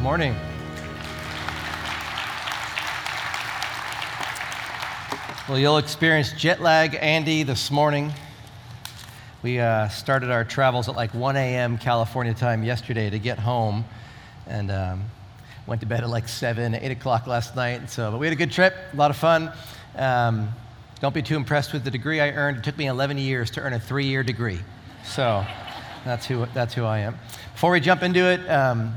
Morning. Well, you'll experience jet lag, Andy, this morning. We uh, started our travels at like 1 a.m. California time yesterday to get home, and um, went to bed at like 7, 8 o'clock last night. So, but we had a good trip, a lot of fun. Um, don't be too impressed with the degree I earned. It took me 11 years to earn a three-year degree. So, that's who that's who I am. Before we jump into it. Um,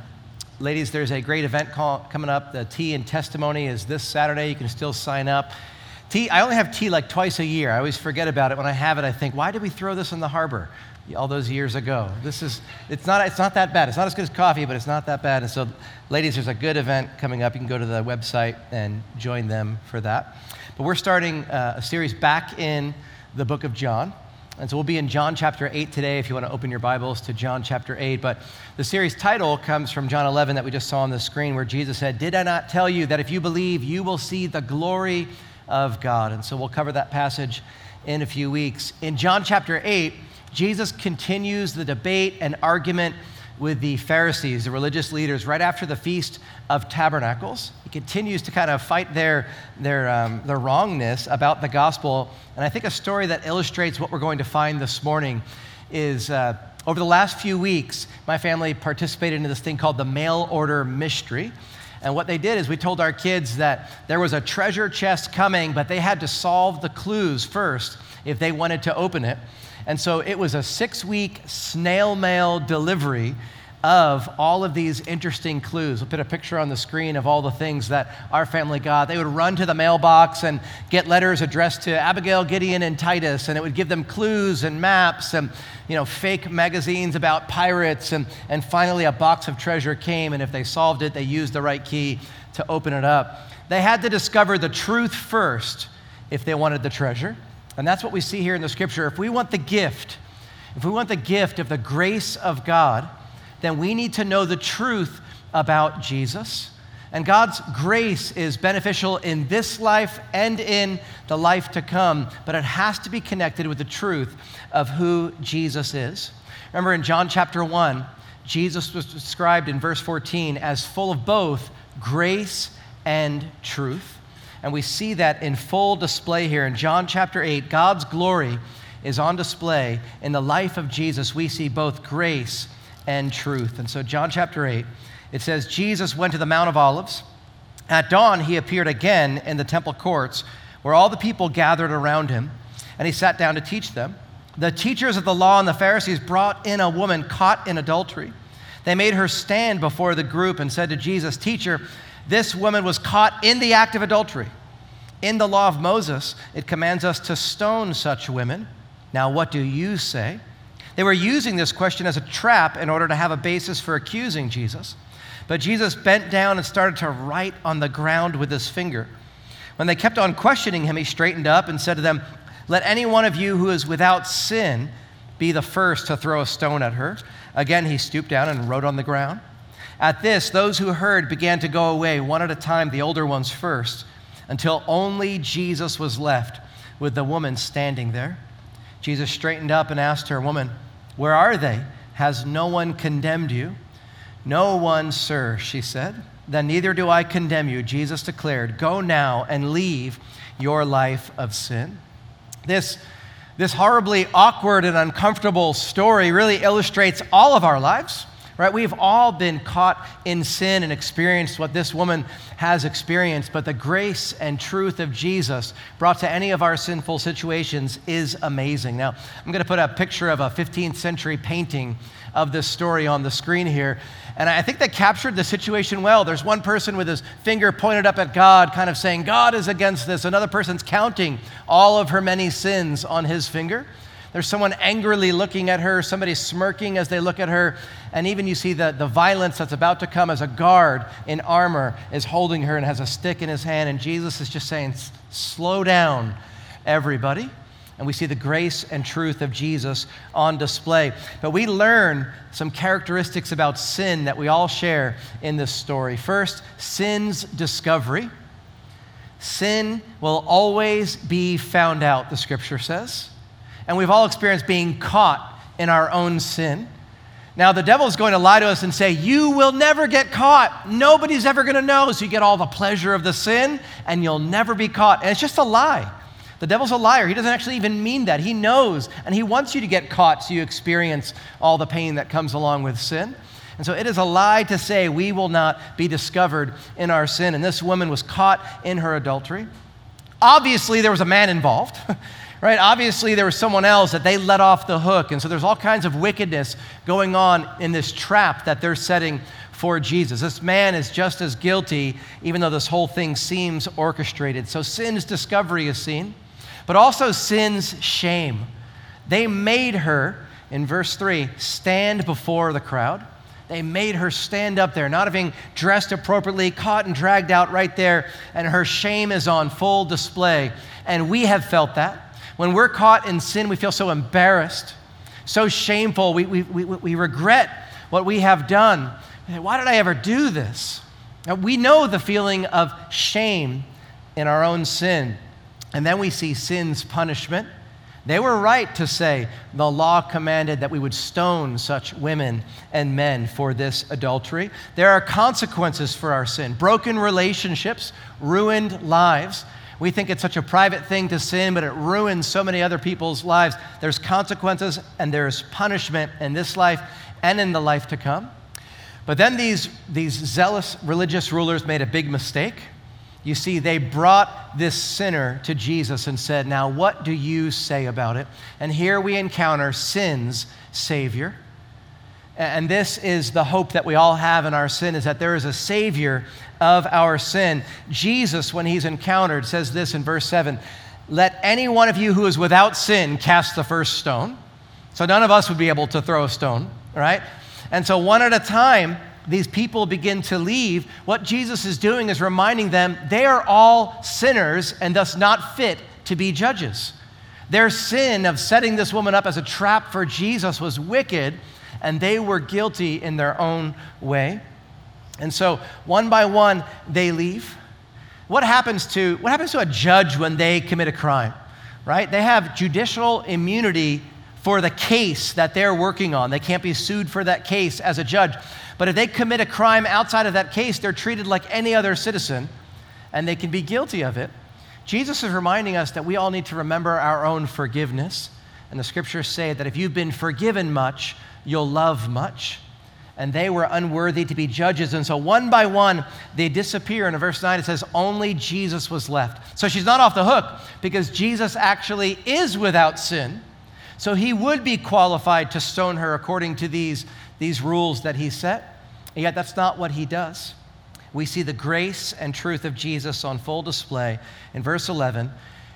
Ladies, there's a great event call, coming up. The Tea and Testimony is this Saturday. You can still sign up. Tea, I only have tea like twice a year. I always forget about it. When I have it, I think, why did we throw this in the harbor all those years ago? This is, it's not, it's not that bad. It's not as good as coffee, but it's not that bad. And so, ladies, there's a good event coming up. You can go to the website and join them for that. But we're starting uh, a series back in the book of John. And so we'll be in John chapter 8 today if you want to open your Bibles to John chapter 8. But the series title comes from John 11 that we just saw on the screen where Jesus said, Did I not tell you that if you believe, you will see the glory of God? And so we'll cover that passage in a few weeks. In John chapter 8, Jesus continues the debate and argument with the Pharisees, the religious leaders, right after the Feast of Tabernacles. He continues to kind of fight their, their, um, their wrongness about the gospel. And I think a story that illustrates what we're going to find this morning is uh, over the last few weeks, my family participated in this thing called the mail order mystery. And what they did is we told our kids that there was a treasure chest coming, but they had to solve the clues first if they wanted to open it. And so it was a six week snail mail delivery of all of these interesting clues. We'll put a picture on the screen of all the things that our family got. They would run to the mailbox and get letters addressed to Abigail, Gideon, and Titus, and it would give them clues and maps and you know, fake magazines about pirates. And, and finally, a box of treasure came, and if they solved it, they used the right key to open it up. They had to discover the truth first if they wanted the treasure. And that's what we see here in the scripture. If we want the gift, if we want the gift of the grace of God, then we need to know the truth about Jesus. And God's grace is beneficial in this life and in the life to come, but it has to be connected with the truth of who Jesus is. Remember in John chapter 1, Jesus was described in verse 14 as full of both grace and truth. And we see that in full display here in John chapter 8. God's glory is on display in the life of Jesus. We see both grace and truth. And so, John chapter 8, it says, Jesus went to the Mount of Olives. At dawn, he appeared again in the temple courts where all the people gathered around him, and he sat down to teach them. The teachers of the law and the Pharisees brought in a woman caught in adultery. They made her stand before the group and said to Jesus, Teacher, this woman was caught in the act of adultery. In the law of Moses, it commands us to stone such women. Now, what do you say? They were using this question as a trap in order to have a basis for accusing Jesus. But Jesus bent down and started to write on the ground with his finger. When they kept on questioning him, he straightened up and said to them, Let any one of you who is without sin be the first to throw a stone at her. Again, he stooped down and wrote on the ground. At this, those who heard began to go away, one at a time, the older ones first, until only Jesus was left with the woman standing there. Jesus straightened up and asked her, Woman, where are they? Has no one condemned you? No one, sir, she said. Then neither do I condemn you, Jesus declared. Go now and leave your life of sin. This, this horribly awkward and uncomfortable story really illustrates all of our lives right? We've all been caught in sin and experienced what this woman has experienced, but the grace and truth of Jesus brought to any of our sinful situations is amazing. Now, I'm going to put a picture of a 15th century painting of this story on the screen here. And I think that captured the situation well. There's one person with his finger pointed up at God, kind of saying, God is against this. Another person's counting all of her many sins on his finger. There's someone angrily looking at her, somebody smirking as they look at her, and even you see the, the violence that's about to come as a guard in armor is holding her and has a stick in his hand, and Jesus is just saying, Slow down, everybody. And we see the grace and truth of Jesus on display. But we learn some characteristics about sin that we all share in this story. First, sin's discovery. Sin will always be found out, the scripture says and we've all experienced being caught in our own sin. Now, the devil is going to lie to us and say, You will never get caught. Nobody's ever going to know. So you get all the pleasure of the sin and you'll never be caught. And it's just a lie. The devil's a liar. He doesn't actually even mean that. He knows and he wants you to get caught so you experience all the pain that comes along with sin. And so it is a lie to say we will not be discovered in our sin. And this woman was caught in her adultery. Obviously, there was a man involved. right? Obviously, there was someone else that they let off the hook. And so there's all kinds of wickedness going on in this trap that they're setting for Jesus. This man is just as guilty, even though this whole thing seems orchestrated. So sin's discovery is seen, but also sin's shame. They made her, in verse 3, stand before the crowd. They made her stand up there, not having dressed appropriately, caught and dragged out right there, and her shame is on full display. And we have felt that. When we're caught in sin, we feel so embarrassed, so shameful. We, we, we, we regret what we have done. Why did I ever do this? Now, we know the feeling of shame in our own sin. And then we see sin's punishment. They were right to say the law commanded that we would stone such women and men for this adultery. There are consequences for our sin broken relationships, ruined lives. We think it's such a private thing to sin, but it ruins so many other people's lives. There's consequences and there's punishment in this life and in the life to come. But then these, these zealous religious rulers made a big mistake. You see, they brought this sinner to Jesus and said, Now, what do you say about it? And here we encounter sin's Savior. And this is the hope that we all have in our sin is that there is a Savior of our sin. Jesus, when he's encountered, says this in verse 7 Let any one of you who is without sin cast the first stone. So none of us would be able to throw a stone, right? And so one at a time, these people begin to leave. What Jesus is doing is reminding them they are all sinners and thus not fit to be judges. Their sin of setting this woman up as a trap for Jesus was wicked, and they were guilty in their own way. And so one by one, they leave. What happens to, what happens to a judge when they commit a crime? Right? They have judicial immunity for the case that they're working on. They can't be sued for that case as a judge. But if they commit a crime outside of that case, they're treated like any other citizen and they can be guilty of it. Jesus is reminding us that we all need to remember our own forgiveness. And the scriptures say that if you've been forgiven much, you'll love much. And they were unworthy to be judges. And so one by one, they disappear. And in verse 9, it says, Only Jesus was left. So she's not off the hook because Jesus actually is without sin. So he would be qualified to stone her according to these, these rules that he set. And yet that's not what he does. We see the grace and truth of Jesus on full display. In verse 11,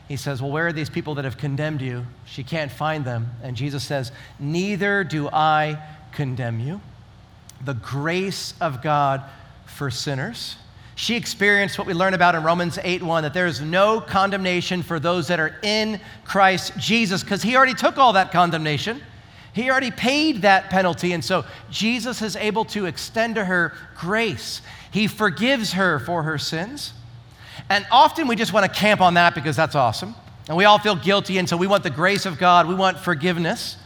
he says, Well, where are these people that have condemned you? She can't find them. And Jesus says, Neither do I condemn you. The grace of God for sinners. She experienced what we learn about in Romans 8 1 that there is no condemnation for those that are in Christ Jesus, because he already took all that condemnation. He already paid that penalty. And so Jesus is able to extend to her grace. He forgives her for her sins. And often we just want to camp on that because that's awesome. And we all feel guilty, and so we want the grace of God, we want forgiveness.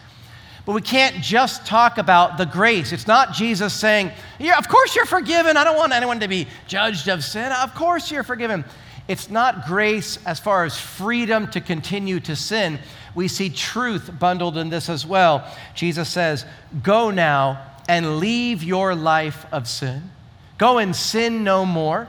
But we can't just talk about the grace. It's not Jesus saying, Yeah, of course you're forgiven. I don't want anyone to be judged of sin. Of course you're forgiven. It's not grace as far as freedom to continue to sin. We see truth bundled in this as well. Jesus says, Go now and leave your life of sin. Go and sin no more.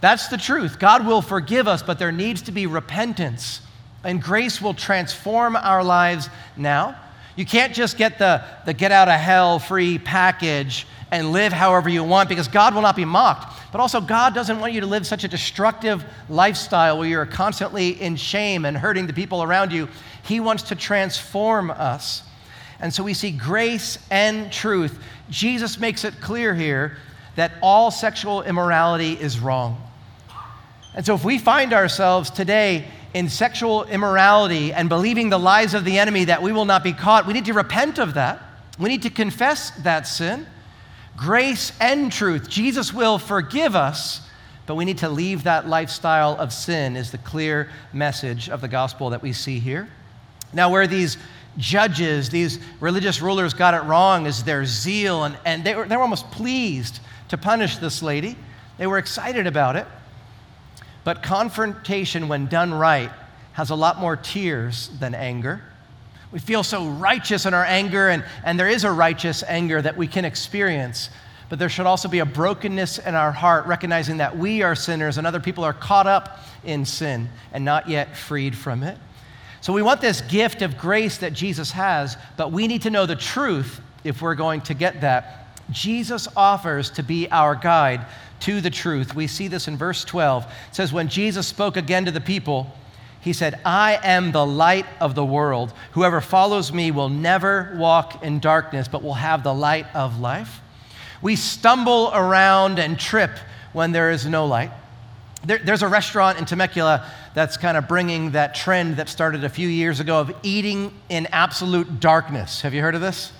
That's the truth. God will forgive us, but there needs to be repentance, and grace will transform our lives now. You can't just get the, the get out of hell free package and live however you want because God will not be mocked. But also, God doesn't want you to live such a destructive lifestyle where you're constantly in shame and hurting the people around you. He wants to transform us. And so we see grace and truth. Jesus makes it clear here that all sexual immorality is wrong. And so, if we find ourselves today in sexual immorality and believing the lies of the enemy that we will not be caught, we need to repent of that. We need to confess that sin. Grace and truth. Jesus will forgive us, but we need to leave that lifestyle of sin, is the clear message of the gospel that we see here. Now, where these judges, these religious rulers got it wrong is their zeal, and, and they, were, they were almost pleased to punish this lady. They were excited about it. But confrontation, when done right, has a lot more tears than anger. We feel so righteous in our anger, and, and there is a righteous anger that we can experience. But there should also be a brokenness in our heart, recognizing that we are sinners and other people are caught up in sin and not yet freed from it. So we want this gift of grace that Jesus has, but we need to know the truth if we're going to get that. Jesus offers to be our guide to the truth. We see this in verse 12. It says, When Jesus spoke again to the people, he said, I am the light of the world. Whoever follows me will never walk in darkness, but will have the light of life. We stumble around and trip when there is no light. There, there's a restaurant in Temecula that's kind of bringing that trend that started a few years ago of eating in absolute darkness. Have you heard of this?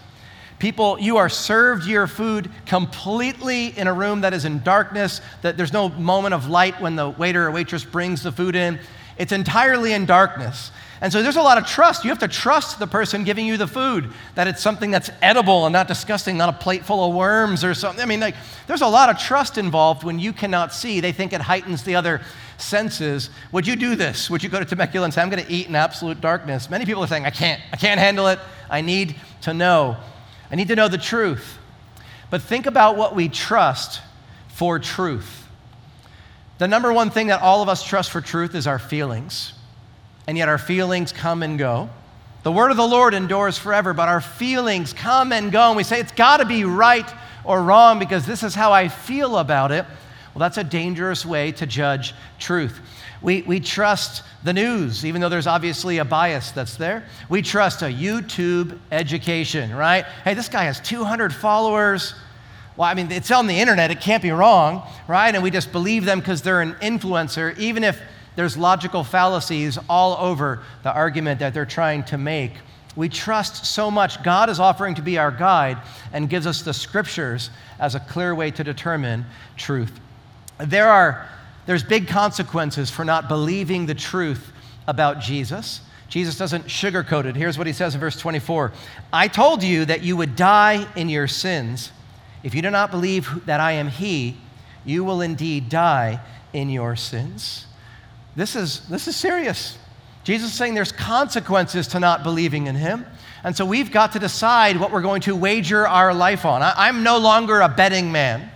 People, you are served your food completely in a room that is in darkness, that there's no moment of light when the waiter or waitress brings the food in. It's entirely in darkness. And so there's a lot of trust. You have to trust the person giving you the food, that it's something that's edible and not disgusting, not a plate full of worms or something. I mean, like, there's a lot of trust involved when you cannot see. They think it heightens the other senses. Would you do this? Would you go to Temecula and say, I'm going to eat in absolute darkness? Many people are saying, I can't. I can't handle it. I need to know. I need to know the truth. But think about what we trust for truth. The number one thing that all of us trust for truth is our feelings. And yet our feelings come and go. The word of the Lord endures forever, but our feelings come and go. And we say it's got to be right or wrong because this is how I feel about it. Well, that's a dangerous way to judge truth. We, we trust the news, even though there's obviously a bias that's there. We trust a YouTube education, right? Hey, this guy has 200 followers. Well, I mean, it's on the internet, it can't be wrong, right? And we just believe them because they're an influencer, even if there's logical fallacies all over the argument that they're trying to make. We trust so much. God is offering to be our guide and gives us the scriptures as a clear way to determine truth. There are there's big consequences for not believing the truth about Jesus. Jesus doesn't sugarcoat it. Here's what he says in verse 24 I told you that you would die in your sins. If you do not believe that I am He, you will indeed die in your sins. This is, this is serious. Jesus is saying there's consequences to not believing in Him. And so we've got to decide what we're going to wager our life on. I, I'm no longer a betting man.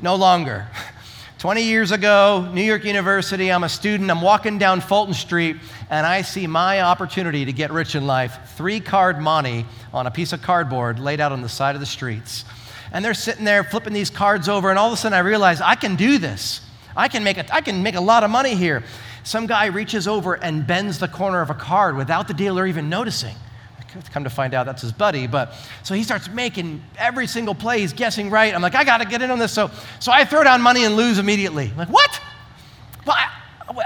No longer. 20 years ago, New York University, I'm a student, I'm walking down Fulton Street, and I see my opportunity to get rich in life three card monte on a piece of cardboard laid out on the side of the streets and they're sitting there flipping these cards over, and all of a sudden I realize I can do this. I can make a, I can make a lot of money here. Some guy reaches over and bends the corner of a card without the dealer even noticing. Come to find out that's his buddy, but so he starts making every single play. He's guessing right. I'm like, I got to get in on this. So, so I throw down money and lose immediately. I'm like, what? Well,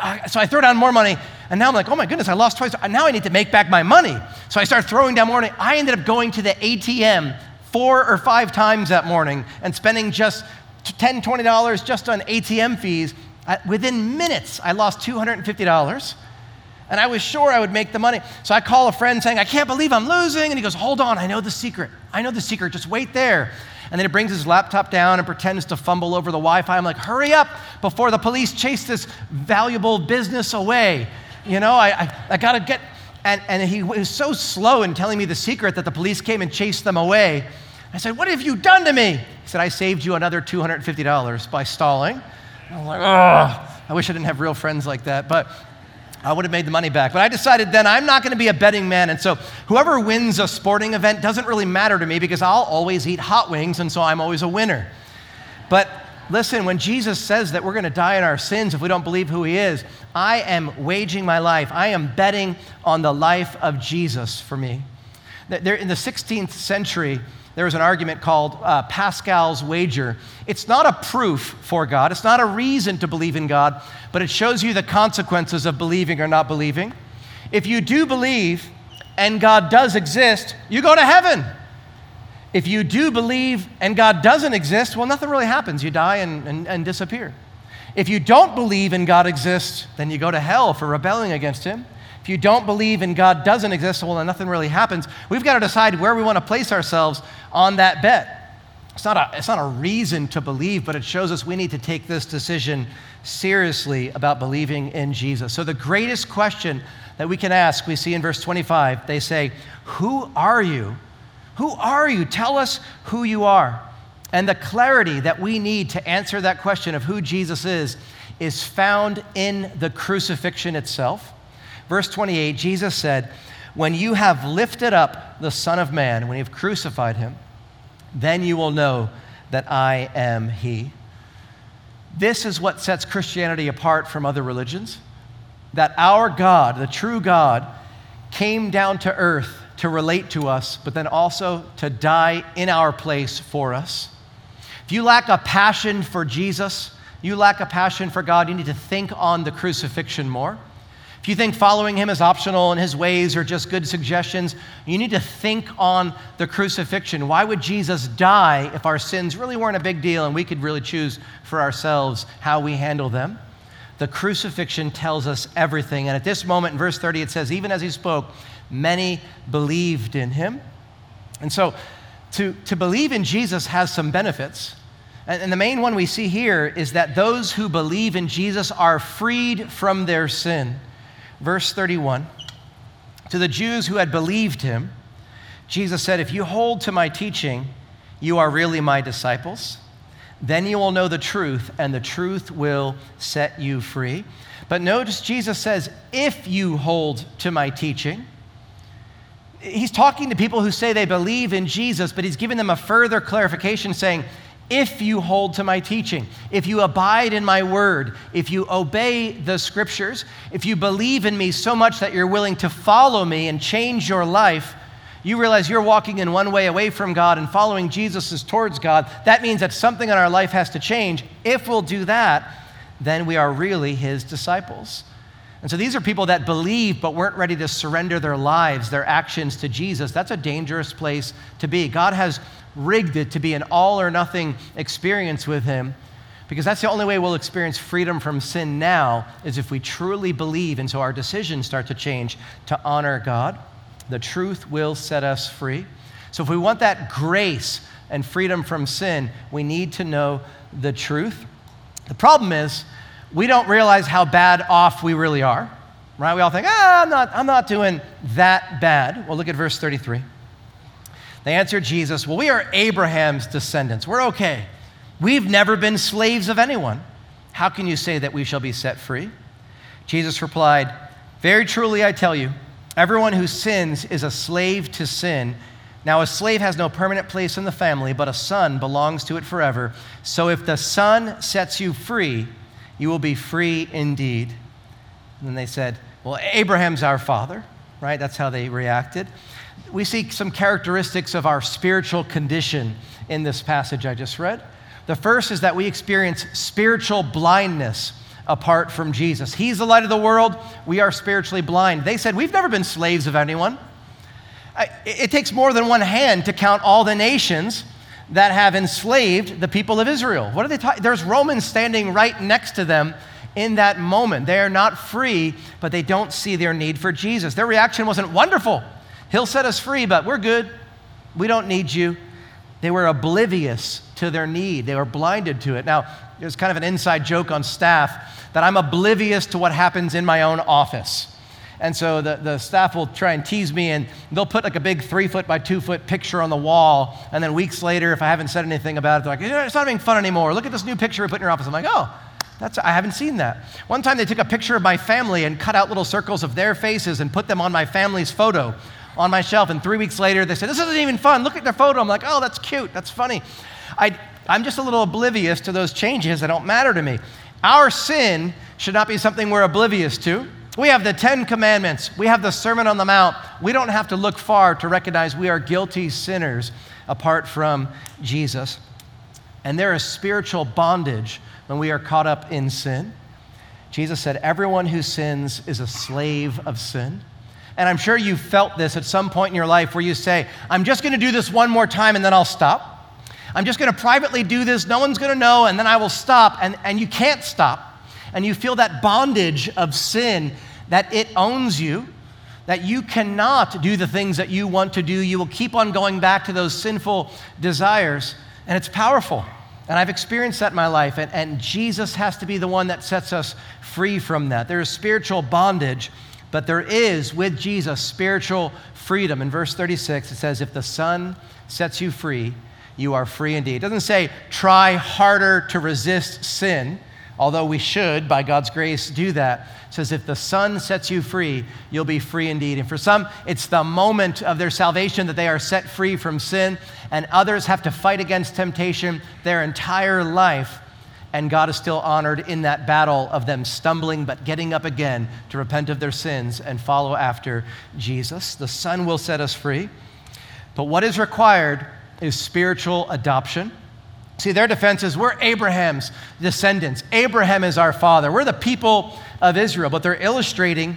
I, so I throw down more money, and now I'm like, oh my goodness, I lost twice. Now I need to make back my money. So I start throwing down more money. I ended up going to the ATM four or five times that morning and spending just $10, $20 just on ATM fees. Within minutes, I lost $250. And I was sure I would make the money. So I call a friend saying, I can't believe I'm losing. And he goes, Hold on, I know the secret. I know the secret. Just wait there. And then he brings his laptop down and pretends to fumble over the Wi Fi. I'm like, Hurry up before the police chase this valuable business away. You know, I, I, I got to get. And, and he was so slow in telling me the secret that the police came and chased them away. I said, What have you done to me? He said, I saved you another $250 by stalling. I'm like, Oh, I wish I didn't have real friends like that, but I would have made the money back. But I decided then I'm not going to be a betting man. And so whoever wins a sporting event doesn't really matter to me because I'll always eat hot wings, and so I'm always a winner. But listen, when Jesus says that we're going to die in our sins if we don't believe who he is, I am waging my life. I am betting on the life of Jesus for me. There, in the 16th century, there was an argument called uh, Pascal's wager. It's not a proof for God, it's not a reason to believe in God, but it shows you the consequences of believing or not believing. If you do believe and God does exist, you go to heaven. If you do believe and God doesn't exist, well, nothing really happens. You die and, and, and disappear. If you don't believe and God exists, then you go to hell for rebelling against Him. If you don't believe in God doesn't exist, well, then nothing really happens. We've got to decide where we want to place ourselves on that bet. It's not, a, it's not a reason to believe, but it shows us we need to take this decision seriously about believing in Jesus. So, the greatest question that we can ask, we see in verse 25, they say, Who are you? Who are you? Tell us who you are. And the clarity that we need to answer that question of who Jesus is is found in the crucifixion itself. Verse 28, Jesus said, When you have lifted up the Son of Man, when you have crucified him, then you will know that I am he. This is what sets Christianity apart from other religions that our God, the true God, came down to earth to relate to us, but then also to die in our place for us. If you lack a passion for Jesus, you lack a passion for God, you need to think on the crucifixion more. If you think following him is optional and his ways are just good suggestions, you need to think on the crucifixion. Why would Jesus die if our sins really weren't a big deal and we could really choose for ourselves how we handle them? The crucifixion tells us everything. And at this moment in verse 30, it says, Even as he spoke, many believed in him. And so to, to believe in Jesus has some benefits. And, and the main one we see here is that those who believe in Jesus are freed from their sin verse 31. To the Jews who had believed him, Jesus said, If you hold to my teaching, you are really my disciples. Then you will know the truth, and the truth will set you free. But notice Jesus says, If you hold to my teaching, he's talking to people who say they believe in Jesus, but he's giving them a further clarification saying, if you hold to my teaching, if you abide in my word, if you obey the scriptures, if you believe in me so much that you're willing to follow me and change your life, you realize you're walking in one way away from God and following Jesus is towards God. That means that something in our life has to change. If we'll do that, then we are really his disciples. And so these are people that believe but weren't ready to surrender their lives, their actions to Jesus. That's a dangerous place to be. God has rigged it to be an all or nothing experience with Him because that's the only way we'll experience freedom from sin now is if we truly believe and so our decisions start to change to honor God. The truth will set us free. So if we want that grace and freedom from sin, we need to know the truth. The problem is we don't realize how bad off we really are. Right? We all think, ah, I'm not, I'm not doing that bad. Well, look at verse 33. They answered Jesus, Well, we are Abraham's descendants. We're okay. We've never been slaves of anyone. How can you say that we shall be set free? Jesus replied, Very truly I tell you, everyone who sins is a slave to sin. Now, a slave has no permanent place in the family, but a son belongs to it forever. So if the son sets you free, you will be free indeed. And then they said, Well, Abraham's our father, right? That's how they reacted we see some characteristics of our spiritual condition in this passage I just read. The first is that we experience spiritual blindness apart from Jesus. He's the light of the world. We are spiritually blind. They said, We've never been slaves of anyone. It takes more than one hand to count all the nations that have enslaved the people of Israel. What are they talking? There's Romans standing right next to them in that moment. They are not free, but they don't see their need for Jesus. Their reaction wasn't wonderful. He'll set us free, but we're good. We don't need you. They were oblivious to their need, they were blinded to it. Now, there's kind of an inside joke on staff that I'm oblivious to what happens in my own office. And so the, the staff will try and tease me, and they'll put like a big three foot by two foot picture on the wall. And then weeks later, if I haven't said anything about it, they're like, it's not being fun anymore. Look at this new picture we put in your office. I'm like, oh, that's, I haven't seen that. One time they took a picture of my family and cut out little circles of their faces and put them on my family's photo on my shelf. And three weeks later, they said, This isn't even fun. Look at their photo. I'm like, Oh, that's cute. That's funny. I, I'm just a little oblivious to those changes that don't matter to me. Our sin should not be something we're oblivious to. We have the Ten Commandments, we have the Sermon on the Mount. We don't have to look far to recognize we are guilty sinners apart from Jesus. And there is spiritual bondage when we are caught up in sin. Jesus said, Everyone who sins is a slave of sin. And I'm sure you've felt this at some point in your life where you say, I'm just going to do this one more time and then I'll stop. I'm just going to privately do this, no one's going to know, and then I will stop. And, and you can't stop. And you feel that bondage of sin that it owns you. that you cannot do the things that you want to do. You will keep on going back to those sinful desires, and it's powerful. And I've experienced that in my life, and, and Jesus has to be the one that sets us free from that. There is spiritual bondage, but there is, with Jesus, spiritual freedom. In verse 36, it says, If the Son sets you free, you are free indeed. It doesn't say try harder to resist sin, although we should, by God's grace, do that It says, If the Son sets you free, you'll be free indeed. And for some, it's the moment of their salvation that they are set free from sin, and others have to fight against temptation their entire life. And God is still honored in that battle of them stumbling but getting up again to repent of their sins and follow after Jesus. The Son will set us free. But what is required is spiritual adoption. See, their defense is we're Abraham's descendants. Abraham is our father. We're the people of Israel, but they're illustrating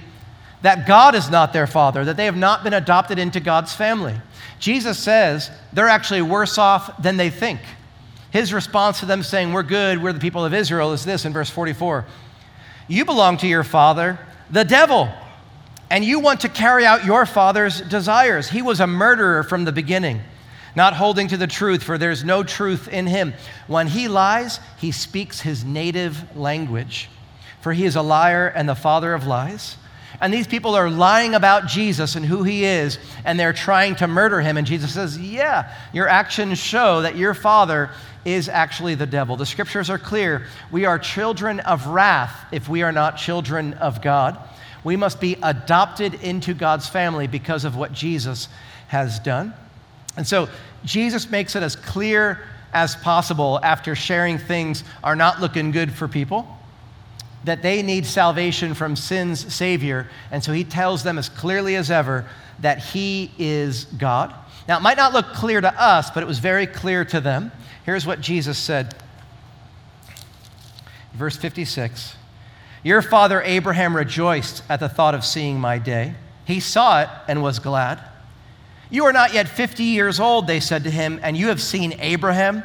that God is not their father, that they have not been adopted into God's family. Jesus says they're actually worse off than they think. His response to them saying, We're good, we're the people of Israel, is this in verse 44 You belong to your father, the devil, and you want to carry out your father's desires. He was a murderer from the beginning, not holding to the truth, for there's no truth in him. When he lies, he speaks his native language for he is a liar and the father of lies. And these people are lying about Jesus and who he is, and they're trying to murder him. And Jesus says, Yeah, your actions show that your father is actually the devil. The scriptures are clear. We are children of wrath if we are not children of God. We must be adopted into God's family because of what Jesus has done. And so Jesus makes it as clear as possible after sharing things are not looking good for people that they need salvation from sin's Savior. And so he tells them as clearly as ever that he is God. Now, it might not look clear to us, but it was very clear to them. Here's what Jesus said. Verse 56 Your father Abraham rejoiced at the thought of seeing my day. He saw it and was glad. You are not yet 50 years old, they said to him, and you have seen Abraham.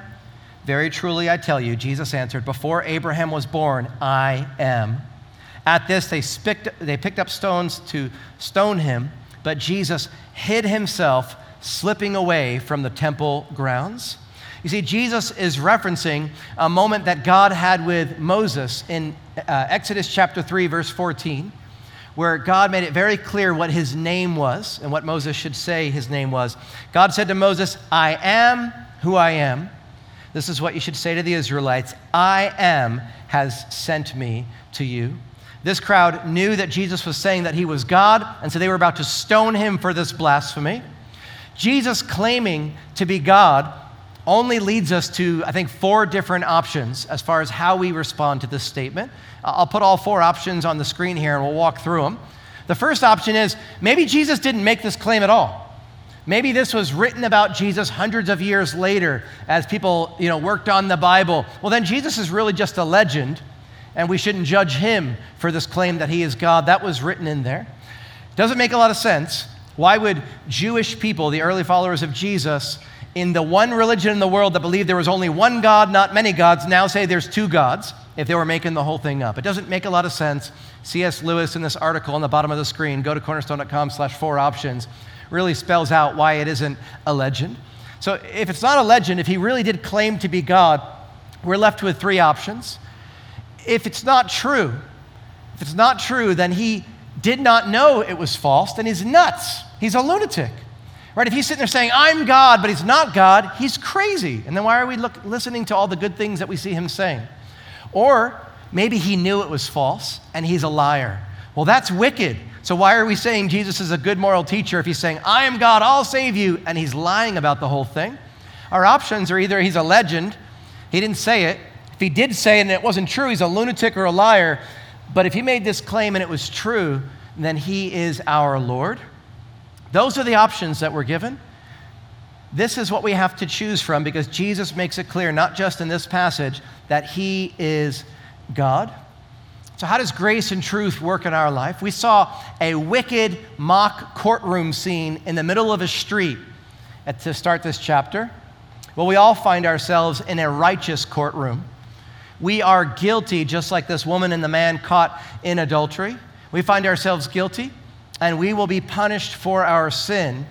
Very truly, I tell you, Jesus answered, Before Abraham was born, I am. At this, they, spicked, they picked up stones to stone him, but Jesus hid himself, slipping away from the temple grounds. You see, Jesus is referencing a moment that God had with Moses in uh, Exodus chapter 3, verse 14, where God made it very clear what his name was and what Moses should say his name was. God said to Moses, I am who I am. This is what you should say to the Israelites I am has sent me to you. This crowd knew that Jesus was saying that he was God, and so they were about to stone him for this blasphemy. Jesus claiming to be God only leads us to, I think, four different options as far as how we respond to this statement. I'll put all four options on the screen here and we'll walk through them. The first option is maybe Jesus didn't make this claim at all. Maybe this was written about Jesus hundreds of years later as people, you know, worked on the Bible. Well, then Jesus is really just a legend, and we shouldn't judge him for this claim that he is God. That was written in there. Doesn't make a lot of sense. Why would Jewish people, the early followers of Jesus, in the one religion in the world that believed there was only one God, not many gods, now say there's two gods if they were making the whole thing up? It doesn't make a lot of sense. C.S. Lewis in this article on the bottom of the screen, go to cornerstone.com slash four options really spells out why it isn't a legend. So if it's not a legend, if he really did claim to be God, we're left with three options. If it's not true, if it's not true, then he did not know it was false, then he's nuts. He's a lunatic. Right? If he's sitting there saying, I'm God, but he's not God, he's crazy. And then why are we look, listening to all the good things that we see him saying? Or maybe he knew it was false and he's a liar. Well, that's wicked. So, why are we saying Jesus is a good moral teacher if he's saying, I am God, I'll save you, and he's lying about the whole thing? Our options are either he's a legend, he didn't say it. If he did say it and it wasn't true, he's a lunatic or a liar. But if he made this claim and it was true, then he is our Lord. Those are the options that we're given. This is what we have to choose from because Jesus makes it clear, not just in this passage, that he is God. So, how does grace and truth work in our life? We saw a wicked mock courtroom scene in the middle of a street at, to start this chapter. Well, we all find ourselves in a righteous courtroom. We are guilty, just like this woman and the man caught in adultery. We find ourselves guilty. and we will be punished for our sin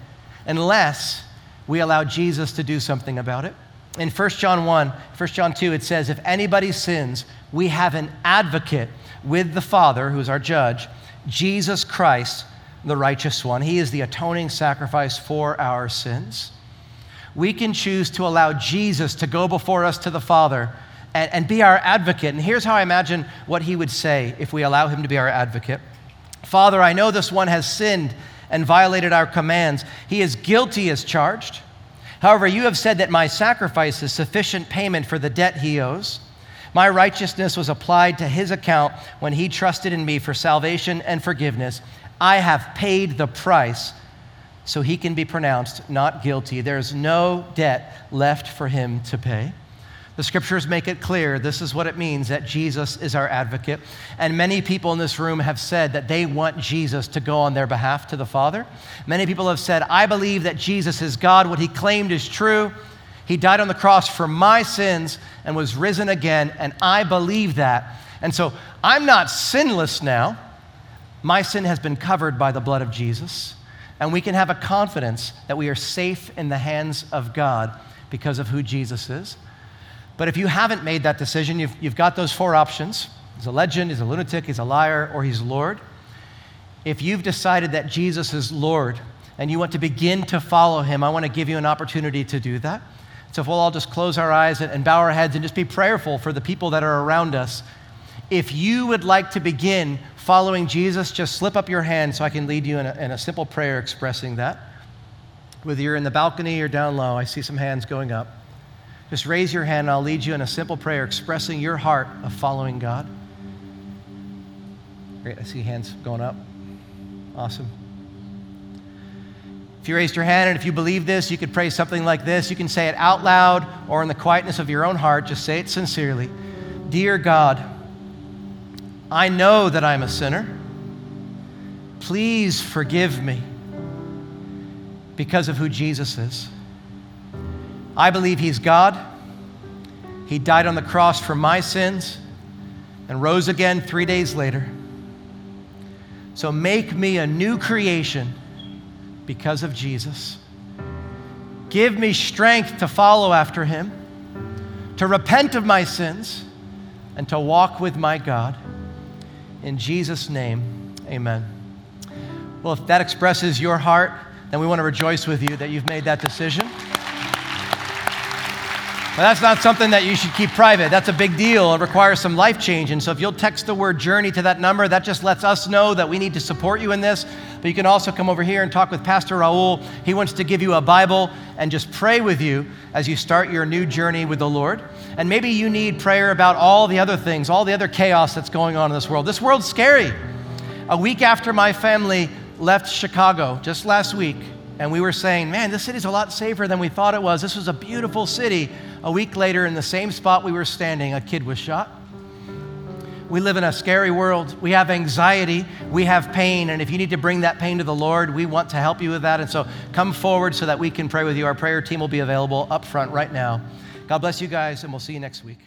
unless we allow Jesus to do something about it. In 1 John 1, 1 John 2, it says, If anybody sins, we have an advocate with the Father, who's our judge, Jesus Christ, the righteous one. He is the atoning sacrifice for our sins. We can choose to allow Jesus to go before us to the Father and, and be our advocate. And here's how I imagine what he would say if we allow him to be our advocate Father, I know this one has sinned and violated our commands. He is guilty as charged. However, you have said that my sacrifice is sufficient payment for the debt he owes. My righteousness was applied to his account when he trusted in me for salvation and forgiveness. I have paid the price so he can be pronounced not guilty. There's no debt left for him to pay. The scriptures make it clear this is what it means that Jesus is our advocate. And many people in this room have said that they want Jesus to go on their behalf to the Father. Many people have said, I believe that Jesus is God. What he claimed is true. He died on the cross for my sins and was risen again, and I believe that. And so I'm not sinless now. My sin has been covered by the blood of Jesus. And we can have a confidence that we are safe in the hands of God because of who Jesus is. But if you haven't made that decision, you've, you've got those four options. He's a legend, he's a lunatic, he's a liar, or he's Lord. If you've decided that Jesus is Lord and you want to begin to follow him, I want to give you an opportunity to do that. So if we'll all just close our eyes and bow our heads and just be prayerful for the people that are around us. If you would like to begin following Jesus, just slip up your hand so I can lead you in a, in a simple prayer expressing that. Whether you're in the balcony or down low, I see some hands going up. Just raise your hand and I'll lead you in a simple prayer expressing your heart of following God. Great, I see hands going up. Awesome. If you raised your hand and if you believe this, you could pray something like this. You can say it out loud or in the quietness of your own heart. Just say it sincerely. Dear God, I know that I'm a sinner. Please forgive me because of who Jesus is. I believe He's God. He died on the cross for my sins and rose again three days later. So make me a new creation because of Jesus. Give me strength to follow after Him, to repent of my sins, and to walk with my God. In Jesus' name, amen. Well, if that expresses your heart, then we want to rejoice with you that you've made that decision. But that's not something that you should keep private. That's a big deal. It requires some life change. And so if you'll text the word journey to that number, that just lets us know that we need to support you in this. But you can also come over here and talk with Pastor Raul. He wants to give you a Bible and just pray with you as you start your new journey with the Lord. And maybe you need prayer about all the other things, all the other chaos that's going on in this world. This world's scary. A week after my family left Chicago, just last week, and we were saying, man, this city's a lot safer than we thought it was. This was a beautiful city. A week later, in the same spot we were standing, a kid was shot. We live in a scary world. We have anxiety. We have pain. And if you need to bring that pain to the Lord, we want to help you with that. And so come forward so that we can pray with you. Our prayer team will be available up front right now. God bless you guys, and we'll see you next week.